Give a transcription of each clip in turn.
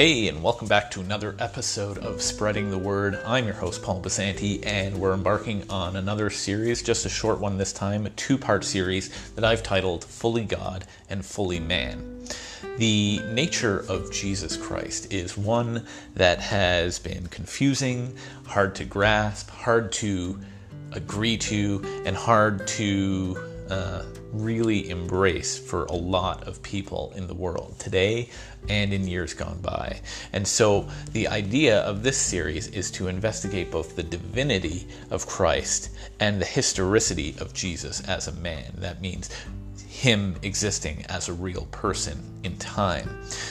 Hey, and welcome back to another episode of Spreading the Word. I'm your host, Paul Basanti, and we're embarking on another series, just a short one this time, a two part series that I've titled Fully God and Fully Man. The nature of Jesus Christ is one that has been confusing, hard to grasp, hard to agree to, and hard to uh, really embrace for a lot of people in the world today and in years gone by. And so the idea of this series is to investigate both the divinity of Christ and the historicity of Jesus as a man. That means him existing as a real person in time.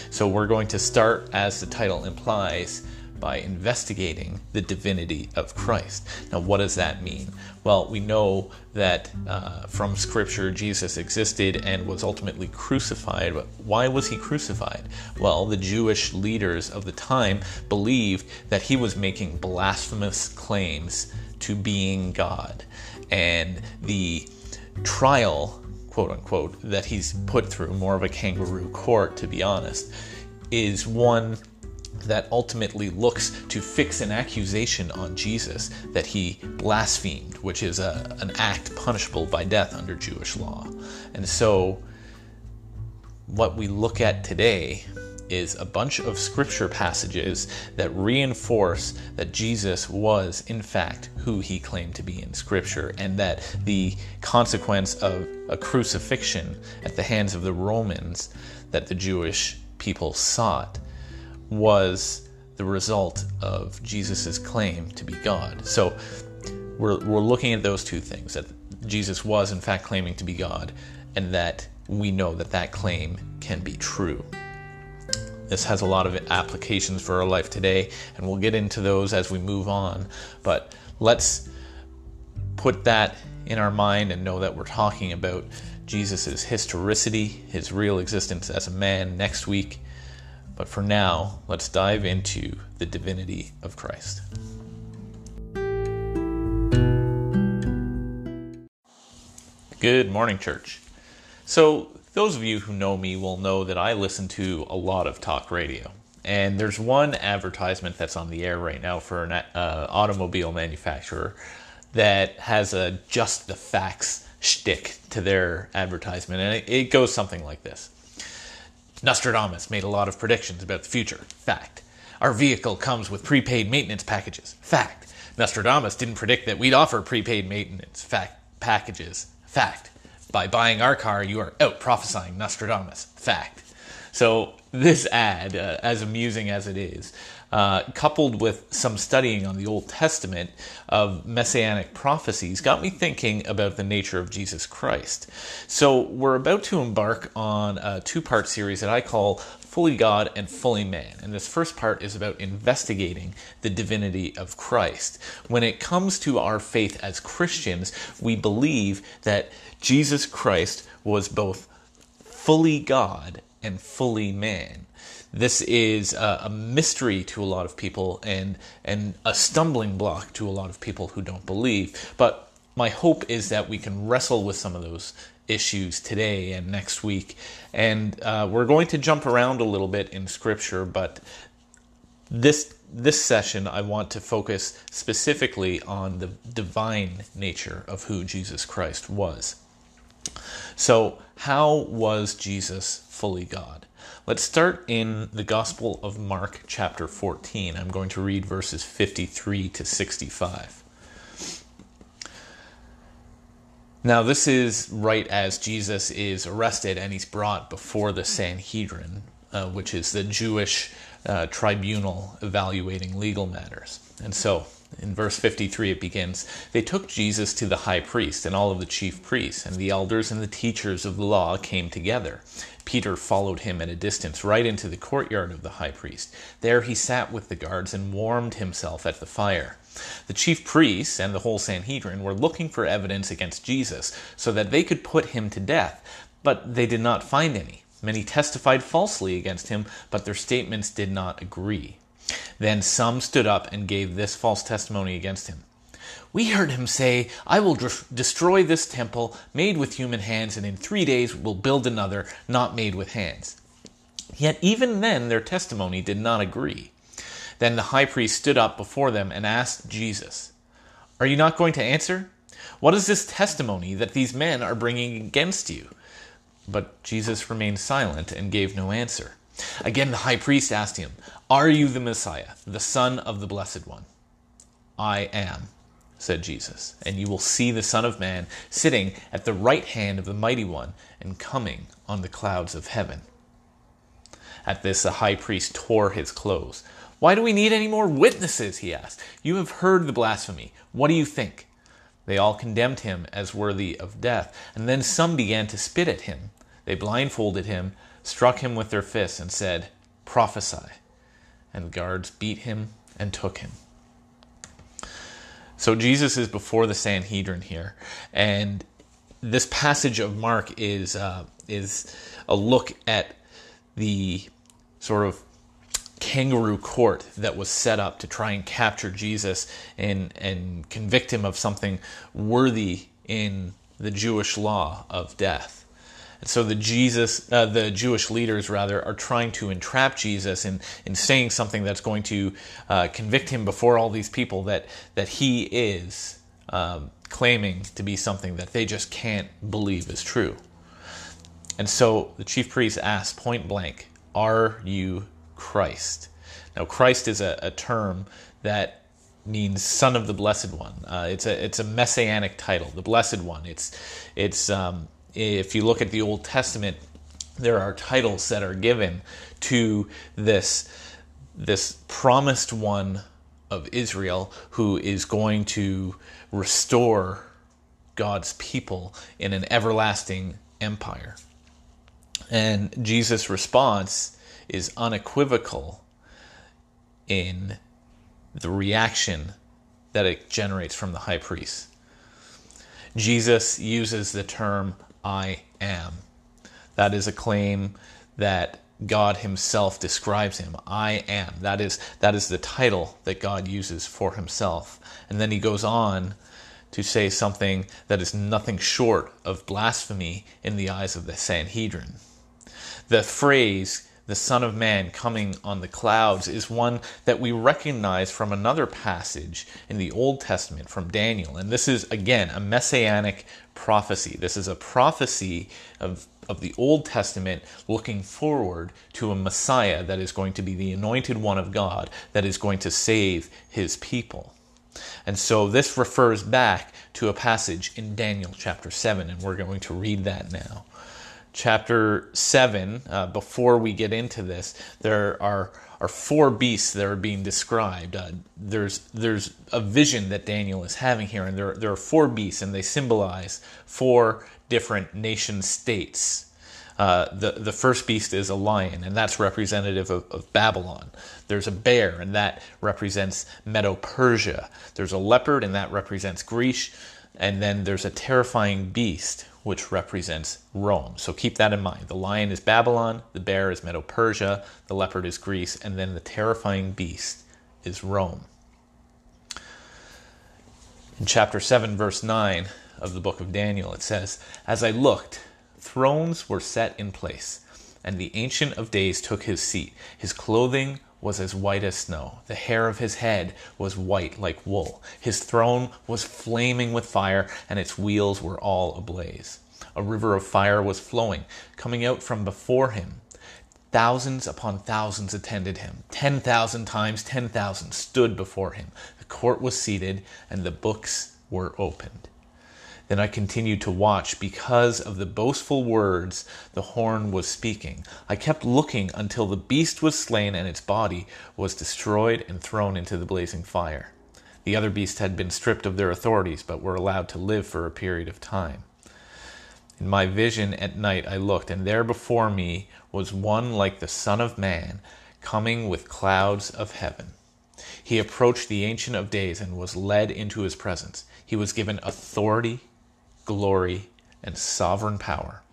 So we're going to start, as the title implies, by investigating the divinity of Christ. Now, what does that mean? Well, we know that uh, from Scripture Jesus existed and was ultimately crucified. But why was he crucified? Well, the Jewish leaders of the time believed that he was making blasphemous claims to being God. And the trial, quote unquote, that he's put through, more of a kangaroo court, to be honest, is one that ultimately looks to fix an accusation on Jesus that he blasphemed, which is a, an act punishable by death under Jewish law. And so, what we look at today is a bunch of scripture passages that reinforce that Jesus was, in fact, who he claimed to be in scripture, and that the consequence of a crucifixion at the hands of the Romans that the Jewish people sought was the result of Jesus' claim to be God. So we're, we're looking at those two things that Jesus was, in fact, claiming to be God, and that we know that that claim can be true. This has a lot of applications for our life today, and we'll get into those as we move on. But let's put that in our mind and know that we're talking about Jesus' historicity, his real existence as a man next week but for now, let's dive into the divinity of Christ. Good morning, church. So, those of you who know me will know that I listen to a lot of talk radio. And there's one advertisement that's on the air right now for an uh, automobile manufacturer that has a just the facts shtick to their advertisement. And it, it goes something like this Nostradamus made a lot of predictions about the future. Fact. Our vehicle comes with prepaid maintenance packages. Fact. Nostradamus didn't predict that we'd offer prepaid maintenance fact packages. Fact. By buying our car, you are out prophesying Nostradamus. Fact. So this ad, uh, as amusing as it is, uh, coupled with some studying on the Old Testament of messianic prophecies, got me thinking about the nature of Jesus Christ. So, we're about to embark on a two part series that I call Fully God and Fully Man. And this first part is about investigating the divinity of Christ. When it comes to our faith as Christians, we believe that Jesus Christ was both fully God and fully man. This is a, a, mystery to a lot of people and, and a stumbling block to a lot of people who don't believe. But my hope is that we can wrestle with some of those issues today and next week. And uh, we're going to jump around a little bit in Scripture, but this this session I want to focus specifically on the divine nature of who Jesus Christ was. So, how was Jesus fully God? Let's start in the Gospel of Mark, chapter 14. I'm going to read verses 53 to 65. Now, this is right as Jesus is arrested and he's brought before the Sanhedrin, uh, which is the Jewish uh, tribunal evaluating legal matters. And so, in verse 53, it begins They took Jesus to the high priest and all of the chief priests, and the elders and the teachers of the law came together. Peter followed him at a distance right into the courtyard of the high priest. There he sat with the guards and warmed himself at the fire. The chief priests and the whole Sanhedrin were looking for evidence against Jesus so that they could put him to death, but they did not find any. Many testified falsely against him, but their statements did not agree. Then some stood up and gave this false testimony against him. We heard him say, I will destroy this temple made with human hands, and in three days will build another not made with hands. Yet even then their testimony did not agree. Then the high priest stood up before them and asked Jesus, Are you not going to answer? What is this testimony that these men are bringing against you? But Jesus remained silent and gave no answer. Again, the high priest asked him, Are you the Messiah, the Son of the Blessed One? I am, said Jesus, and you will see the Son of Man sitting at the right hand of the Mighty One and coming on the clouds of heaven. At this, the high priest tore his clothes. Why do we need any more witnesses? he asked. You have heard the blasphemy. What do you think? They all condemned him as worthy of death, and then some began to spit at him. They blindfolded him, struck him with their fists, and said, Prophesy. And the guards beat him and took him. So Jesus is before the Sanhedrin here, and this passage of Mark is uh, is a look at the sort of kangaroo court that was set up to try and capture Jesus and and convict him of something worthy in the Jewish law of death. And so the Jesus, uh, the Jewish leaders rather, are trying to entrap Jesus in, in saying something that's going to uh, convict him before all these people that that he is um, claiming to be something that they just can't believe is true. And so the chief priest asks point blank, Are you Christ? Now, Christ is a, a term that means Son of the Blessed One. Uh, it's a it's a messianic title, the Blessed One. It's it's um, if you look at the Old Testament, there are titles that are given to this this promised one of Israel who is going to restore God's people in an everlasting empire. And Jesus' response is unequivocal in the reaction that it generates from the high priest. Jesus uses the term I am. That is a claim that God himself describes him. I am. That is that is the title that God uses for himself. And then he goes on to say something that is nothing short of blasphemy in the eyes of the Sanhedrin. The phrase, the Son of Man coming on the clouds, is one that we recognize from another passage in the Old Testament from Daniel. And this is, again, a messianic prophecy. This is a prophecy of, of the Old Testament looking forward to a Messiah that is going to be the anointed one of God that is going to save his people. And so this refers back to a passage in Daniel chapter 7, and we're going to read that now chapter 7, uh, before we get into this, there are, are four beasts that are being described. Uh, there's, there's a vision that Daniel is having here, and there, there are four beasts, and they symbolize four different nation states. Uh, the, the first beast is a lion, and that's representative of, of Babylon. There's a bear, and that represents Medo Persia. There's a leopard, and that represents Greece. And then there's a terrifying beast, which represents Rome. So keep that in mind. The lion is Babylon, the bear is Medo Persia, the leopard is Greece, and then the terrifying beast is Rome. In chapter 7, verse 9 of the book of Daniel, it says, As I looked, thrones were set in place, and the Ancient of Days took his seat. His clothing was as white as snow. The hair of his head was white like wool. His throne was flaming with fire, and its wheels were all ablaze. A river of fire was flowing, coming out from before him. Thousands upon thousands attended him. Ten thousand times ten thousand stood before him. The court was seated, and the books were opened. Then I continued to watch because of the boastful words the horn was speaking. I kept looking until the beast was slain and its body was destroyed and thrown into the blazing fire. The other beasts had been stripped of their authorities, but were allowed to live for a period of time. In my vision at night I looked, and there before me was one like the Son of Man, coming with clouds of heaven. He approached the Ancient of Days and was led into his presence. He was given authority glory, and sovereign power.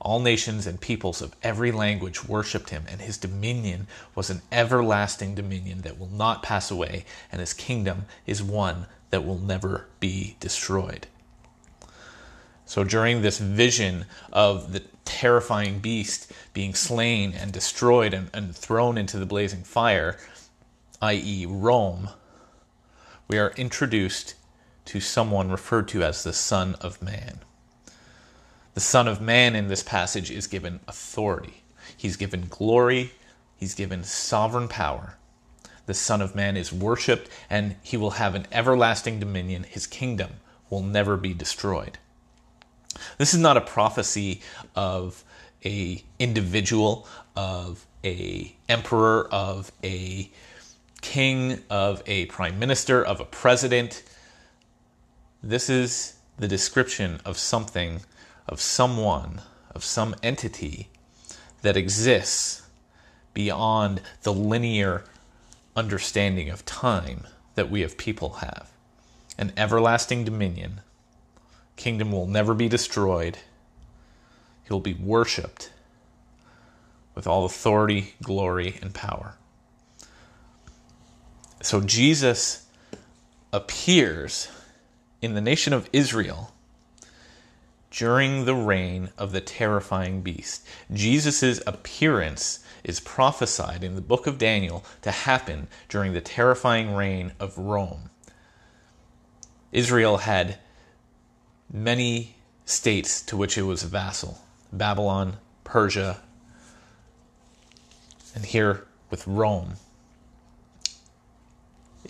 All nations and peoples of every language worshipped him, and his dominion was an everlasting dominion that will not pass away, and his kingdom is one that will never be destroyed. So during this vision of the terrifying beast being slain and destroyed and, and thrown into the blazing fire, i.e., Rome, we are introduced to someone referred to as the Son of Man. The Son of Man in this passage is given authority, he's given glory, he's given sovereign power. The Son of Man is worshiped, and he will have an everlasting dominion. His kingdom will never be destroyed. This is not a prophecy of a individual, of a emperor, of a king, of a prime minister, of a president. This is the description of something, of someone, of some entity that exists beyond the linear understanding of time that we of people have. An everlasting dominion kingdom will never be destroyed. He'll be worshiped with all authority, glory, and power. So Jesus appears in the nation of Israel during the reign of the terrifying beast. Jesus' appearance is prophesied in the book of Daniel to happen during the terrifying reign of Rome. Israel had many states to which it was a vassal Babylon, Persia, and here with Rome.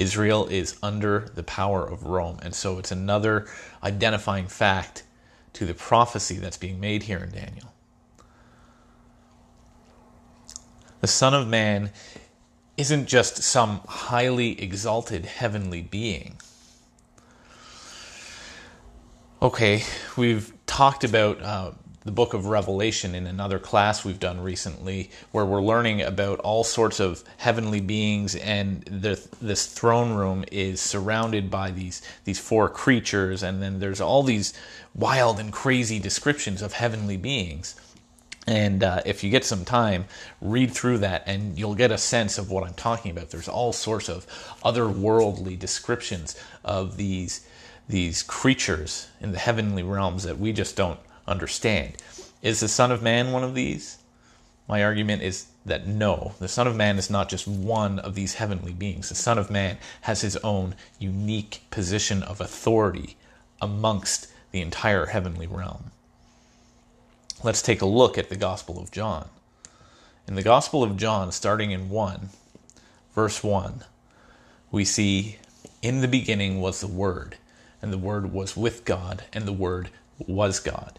Israel is under the power of Rome. And so it's another identifying fact to the prophecy that's being made here in Daniel. The Son of Man isn't just some highly exalted heavenly being Okay, we've talked about uh, the book of Revelation in another class we've done recently, where we're learning about all sorts of heavenly beings, and the, this throne room is surrounded by these these four creatures, and then there's all these wild and crazy descriptions of heavenly beings. And uh, if you get some time, read through that and you'll get a sense of what I'm talking about. There's all sorts of otherworldly descriptions of these these creatures in the heavenly realms that we just don't understand. Is the Son of Man one of these? My argument is that no, the Son of Man is not just one of these heavenly beings. The Son of Man has his own unique position of authority amongst the entire heavenly realm. Let's take a look at the Gospel of John. In the Gospel of John, starting in 1, verse 1, we see, In the beginning was the Word and the Word was with God, and the Word was God.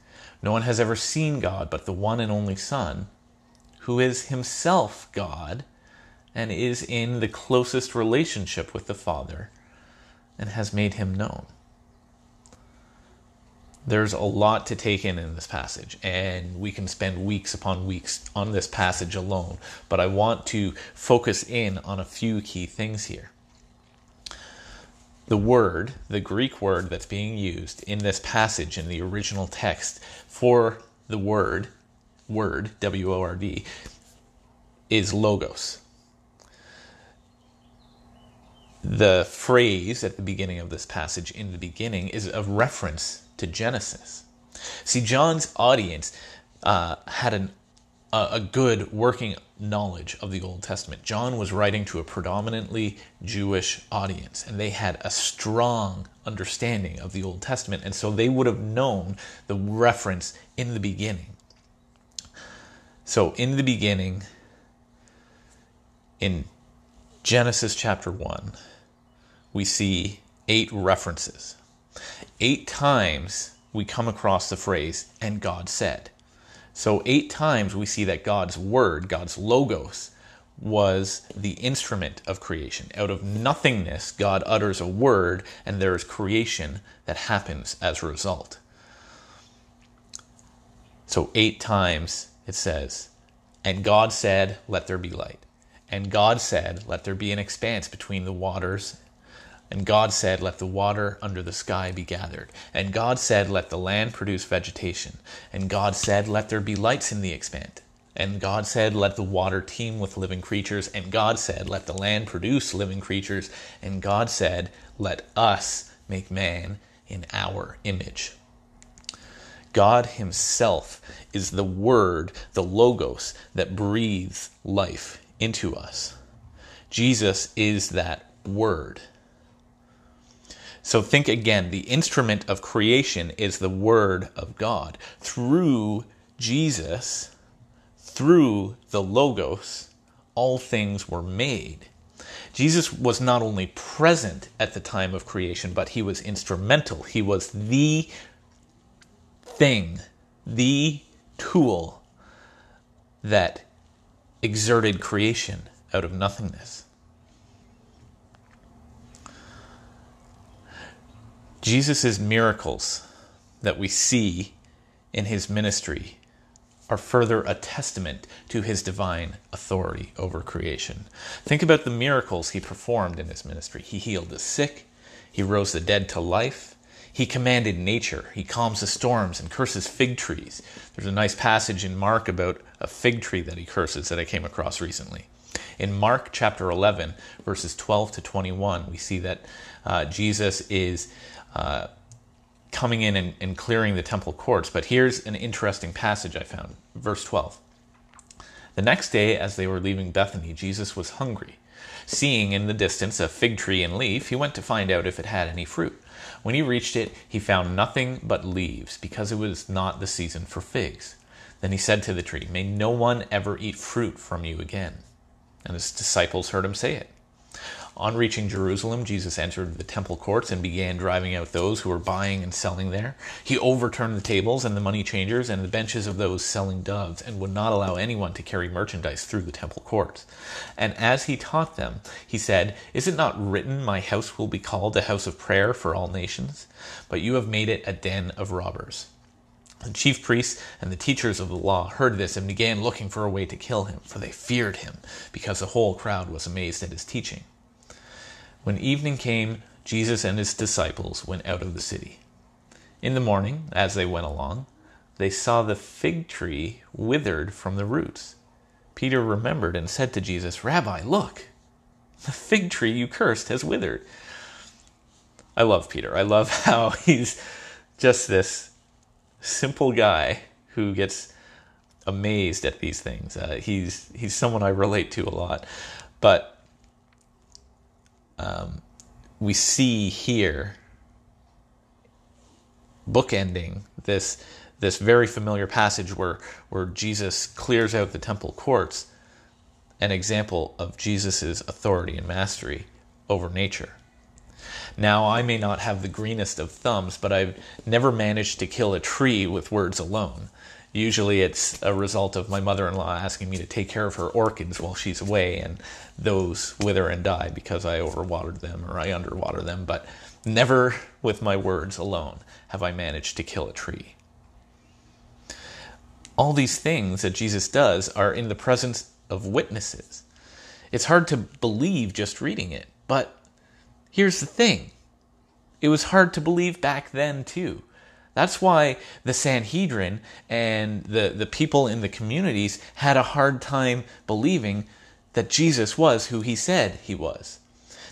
No one has ever seen God but the one and only Son, who is himself God and is in the closest relationship with the Father and has made him known. There's a lot to take in in this passage, and we can spend weeks upon weeks on this passage alone, but I want to focus in on a few key things here the word, the Greek word that's being used in this passage in the original text for the word word, W O R D, is logos. The phrase at the beginning of this passage, in the beginning, is a reference to Genesis. See, John's audience uh, had an, a, good working knowledge of the Old Testament. John was writing to a predominantly Jewish audience, and they had a strong understanding of the Old Testament, and so they would have known the reference in the beginning. So, in the beginning, in Genesis chapter 1, we see eight references. Eight times we come across the phrase, and God said. So, eight times we see that God's word, God's logos, was the instrument of creation. Out of nothingness, God utters a word, and there is creation that happens as a result. So, eight times it says, And God said, Let there be light. And God said, Let there be an expanse between the waters. And God said, Let the water under the sky be gathered. And God said, Let the land produce vegetation. And God said, Let there be lights in the expanse. And God said, Let the water teem with living creatures. And God said, Let the land produce living creatures. And God said, Let us make man in our image. God Himself is the Word, the Logos, that breathes life into us. Jesus is that Word. So think again the instrument of creation is the Word of God. Through Jesus, through the Logos, all things were made. Jesus was not only present at the time of creation, but he was instrumental. He was the thing, the tool that exerted creation out of nothingness. Jesus' miracles that we see in his ministry are further a testament to his divine authority over creation. Think about the miracles he performed in his ministry. He healed the sick, he rose the dead to life, he commanded nature, he calms the storms and curses fig trees. There's a nice passage in Mark about a fig tree that he curses that I came across recently. In Mark chapter 11, verses 12 to 21, we see that uh, Jesus is uh, coming in and, and clearing the temple courts. But here's an interesting passage I found. Verse 12. The next day, as they were leaving Bethany, Jesus was hungry. Seeing in the distance a fig tree and leaf, he went to find out if it had any fruit. When he reached it, he found nothing but leaves, because it was not the season for figs. Then he said to the tree, May no one ever eat fruit from you again. And his disciples heard him say it. On reaching Jerusalem, Jesus entered the temple courts and began driving out those who were buying and selling there. He overturned the tables and the money changers and the benches of those selling doves, and would not allow anyone to carry merchandise through the temple courts. And as he taught them, he said, Is it not written, My house will be called a house of prayer for all nations? But you have made it a den of robbers. The chief priests and the teachers of the law heard this and began looking for a way to kill him, for they feared him, because the whole crowd was amazed at his teaching. When evening came, Jesus and his disciples went out of the city. In the morning, as they went along, they saw the fig tree withered from the roots. Peter remembered and said to Jesus, Rabbi, look, the fig tree you cursed has withered. I love Peter. I love how he's just this simple guy who gets amazed at these things. Uh, he's he's someone I relate to a lot, but um, we see here bookending this this very familiar passage where where Jesus clears out the temple courts, an example of Jesus' authority and mastery over nature. Now, I may not have the greenest of thumbs, but I've never managed to kill a tree with words alone. Usually it's a result of my mother in law asking me to take care of her orchids while she's away, and those wither and die because I overwatered them or I underwater them. But never with my words alone have I managed to kill a tree. All these things that Jesus does are in the presence of witnesses. It's hard to believe just reading it, but here's the thing it was hard to believe back then, too. That's why the Sanhedrin and the, the people in the communities had a hard time believing that Jesus was who he said he was.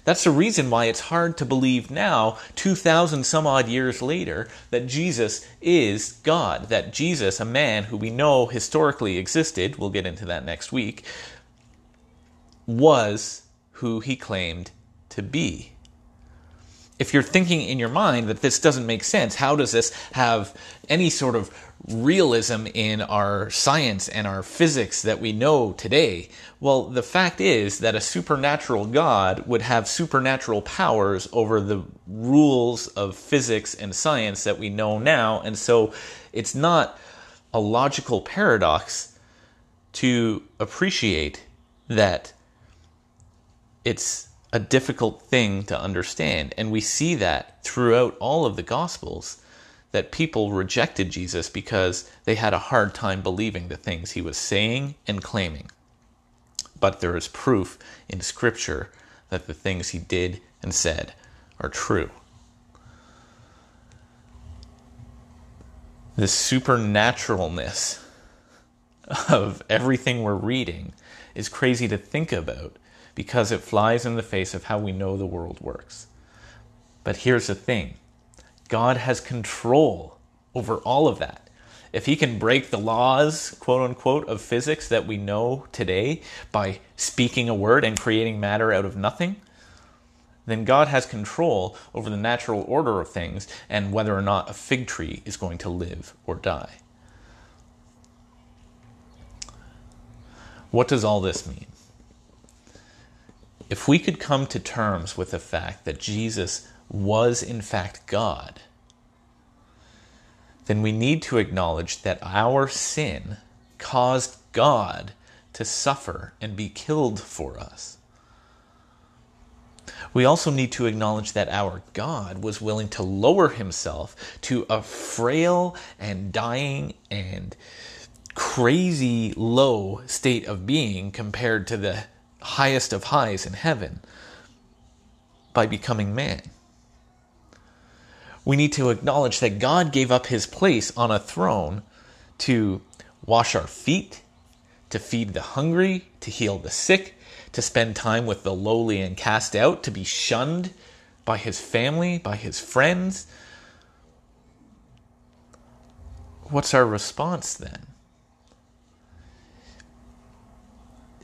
That's the reason why it's hard to believe now, 2,000 some odd years later, that Jesus is God. That Jesus, a man who we know historically existed, we'll get into that next week, was who he claimed to be if you're thinking in your mind that this doesn't make sense, how does this have any sort of realism in our science and our physics that we know today? Well, the fact is that a supernatural God would have supernatural powers over the rules of physics and science that we know now. And so it's not a logical paradox to appreciate that it's a difficult thing to understand. And we see that throughout all of the Gospels that people rejected Jesus because they had a hard time believing the things he was saying and claiming. But there is proof in Scripture that the things he did and said are true. The supernaturalness of everything we're reading is crazy to think about because it flies in the face of how we know the world works. But here's the thing God has control over all of that. If he can break the laws, quote unquote, of physics that we know today by speaking a word and creating matter out of nothing, then God has control over the natural order of things and whether or not a fig tree is going to live or die. What does all this mean? If we could come to terms with the fact that Jesus was in fact God, then we need to acknowledge that our sin caused God to suffer and be killed for us. We also need to acknowledge that our God was willing to lower himself to a frail and dying and crazy low state of being compared to the highest of highs in heaven by becoming man. We need to acknowledge that God gave up his place on a throne to wash our feet, to feed the hungry, to heal the sick, to spend time with the lowly and cast out, to be shunned by his family, by his friends. What's our response then?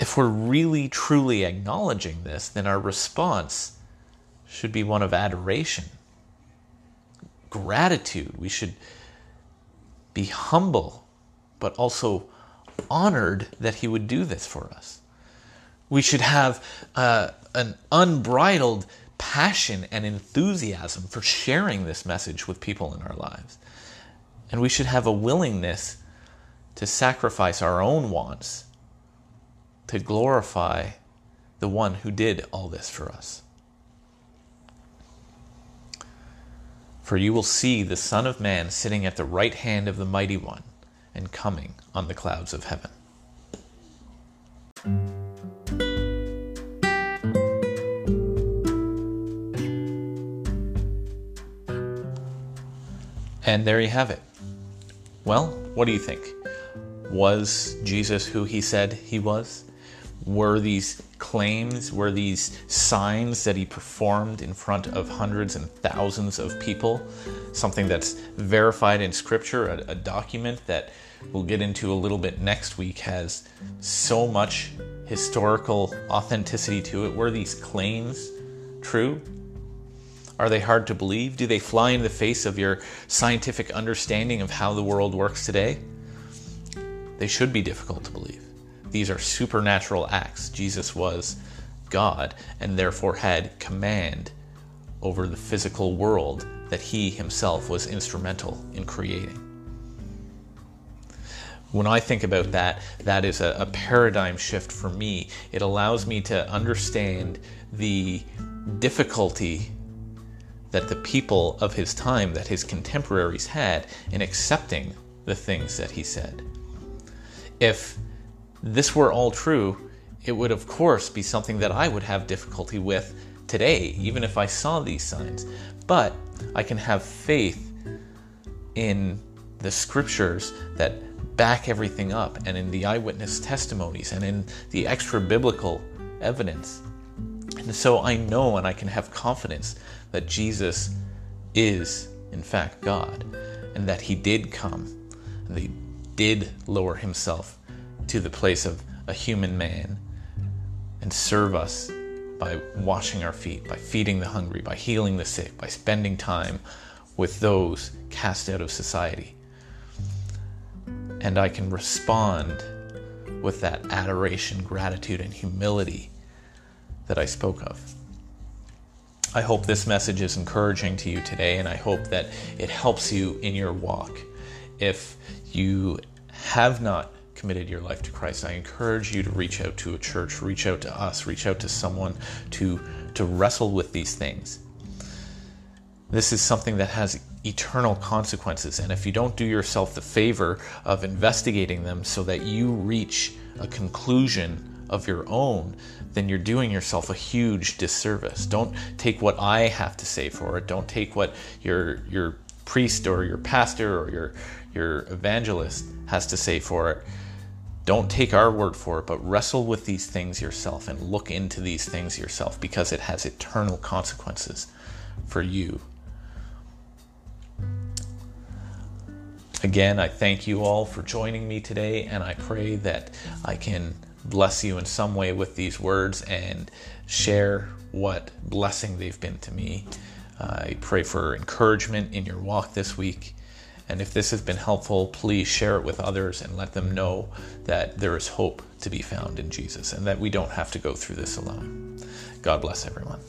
If we're really truly acknowledging this, then our response should be one of adoration, gratitude. We should be humble, but also honored that He would do this for us. We should have uh, an unbridled passion and enthusiasm for sharing this message with people in our lives. And we should have a willingness to sacrifice our own wants to glorify the one who did all this for us. For you will see the Son of Man sitting at the right hand of the Mighty One and coming on the clouds of heaven. And there you have it. Well, what do you think? Was Jesus who he said he was? Were these claims, were these signs that he performed in front of hundreds and thousands of people, something that's verified in Scripture, a, a document that we'll get into a little bit next week has so much historical authenticity to it. Were these claims true? Are they hard to believe? Do they fly in the face of your scientific understanding of how the world works today? They should be difficult to believe. These are supernatural acts. Jesus was God and therefore had command over the physical world that he himself was instrumental in creating. When I think about that, that is a, a, paradigm shift for me. It allows me to understand the difficulty that the people of his time, that his contemporaries had in accepting the things that he said. If this were all true, it would of course be something that I would have difficulty with today, even if I saw these signs. But I can have faith in the scriptures that back everything up, and in the eyewitness testimonies, and in the extra biblical evidence. And so I know and I can have confidence that Jesus is, in fact, God, and that He did come, and that He did lower Himself to the place of a human man and serve us by washing our feet, by feeding the hungry, by healing the sick, by spending time with those cast out of society. And I can respond with that adoration, gratitude, and humility that I spoke of. I hope this message is encouraging to you today, and I hope that it helps you in your walk. If you have not committed your life to Christ, I encourage you to reach out to a church, reach out to us, reach out to someone to, to wrestle with these things. This is something that has eternal consequences, and if you don't do yourself the favor of investigating them so that you reach a conclusion of your own, then you're doing yourself a huge disservice. Don't take what I have to say for it. Don't take what your your priest or your pastor or your your evangelist has to say for it. Don't take our word for it, but wrestle with these things yourself and look into these things yourself because it has eternal consequences for you. Again, I thank you all for joining me today, and I pray that I can bless you in some way with these words and share what blessing they've been to me. I pray for encouragement in your walk this week. And if this has been helpful, please share it with others and let them know that there is hope to be found in Jesus and that we don't have to go through this alone. God bless everyone.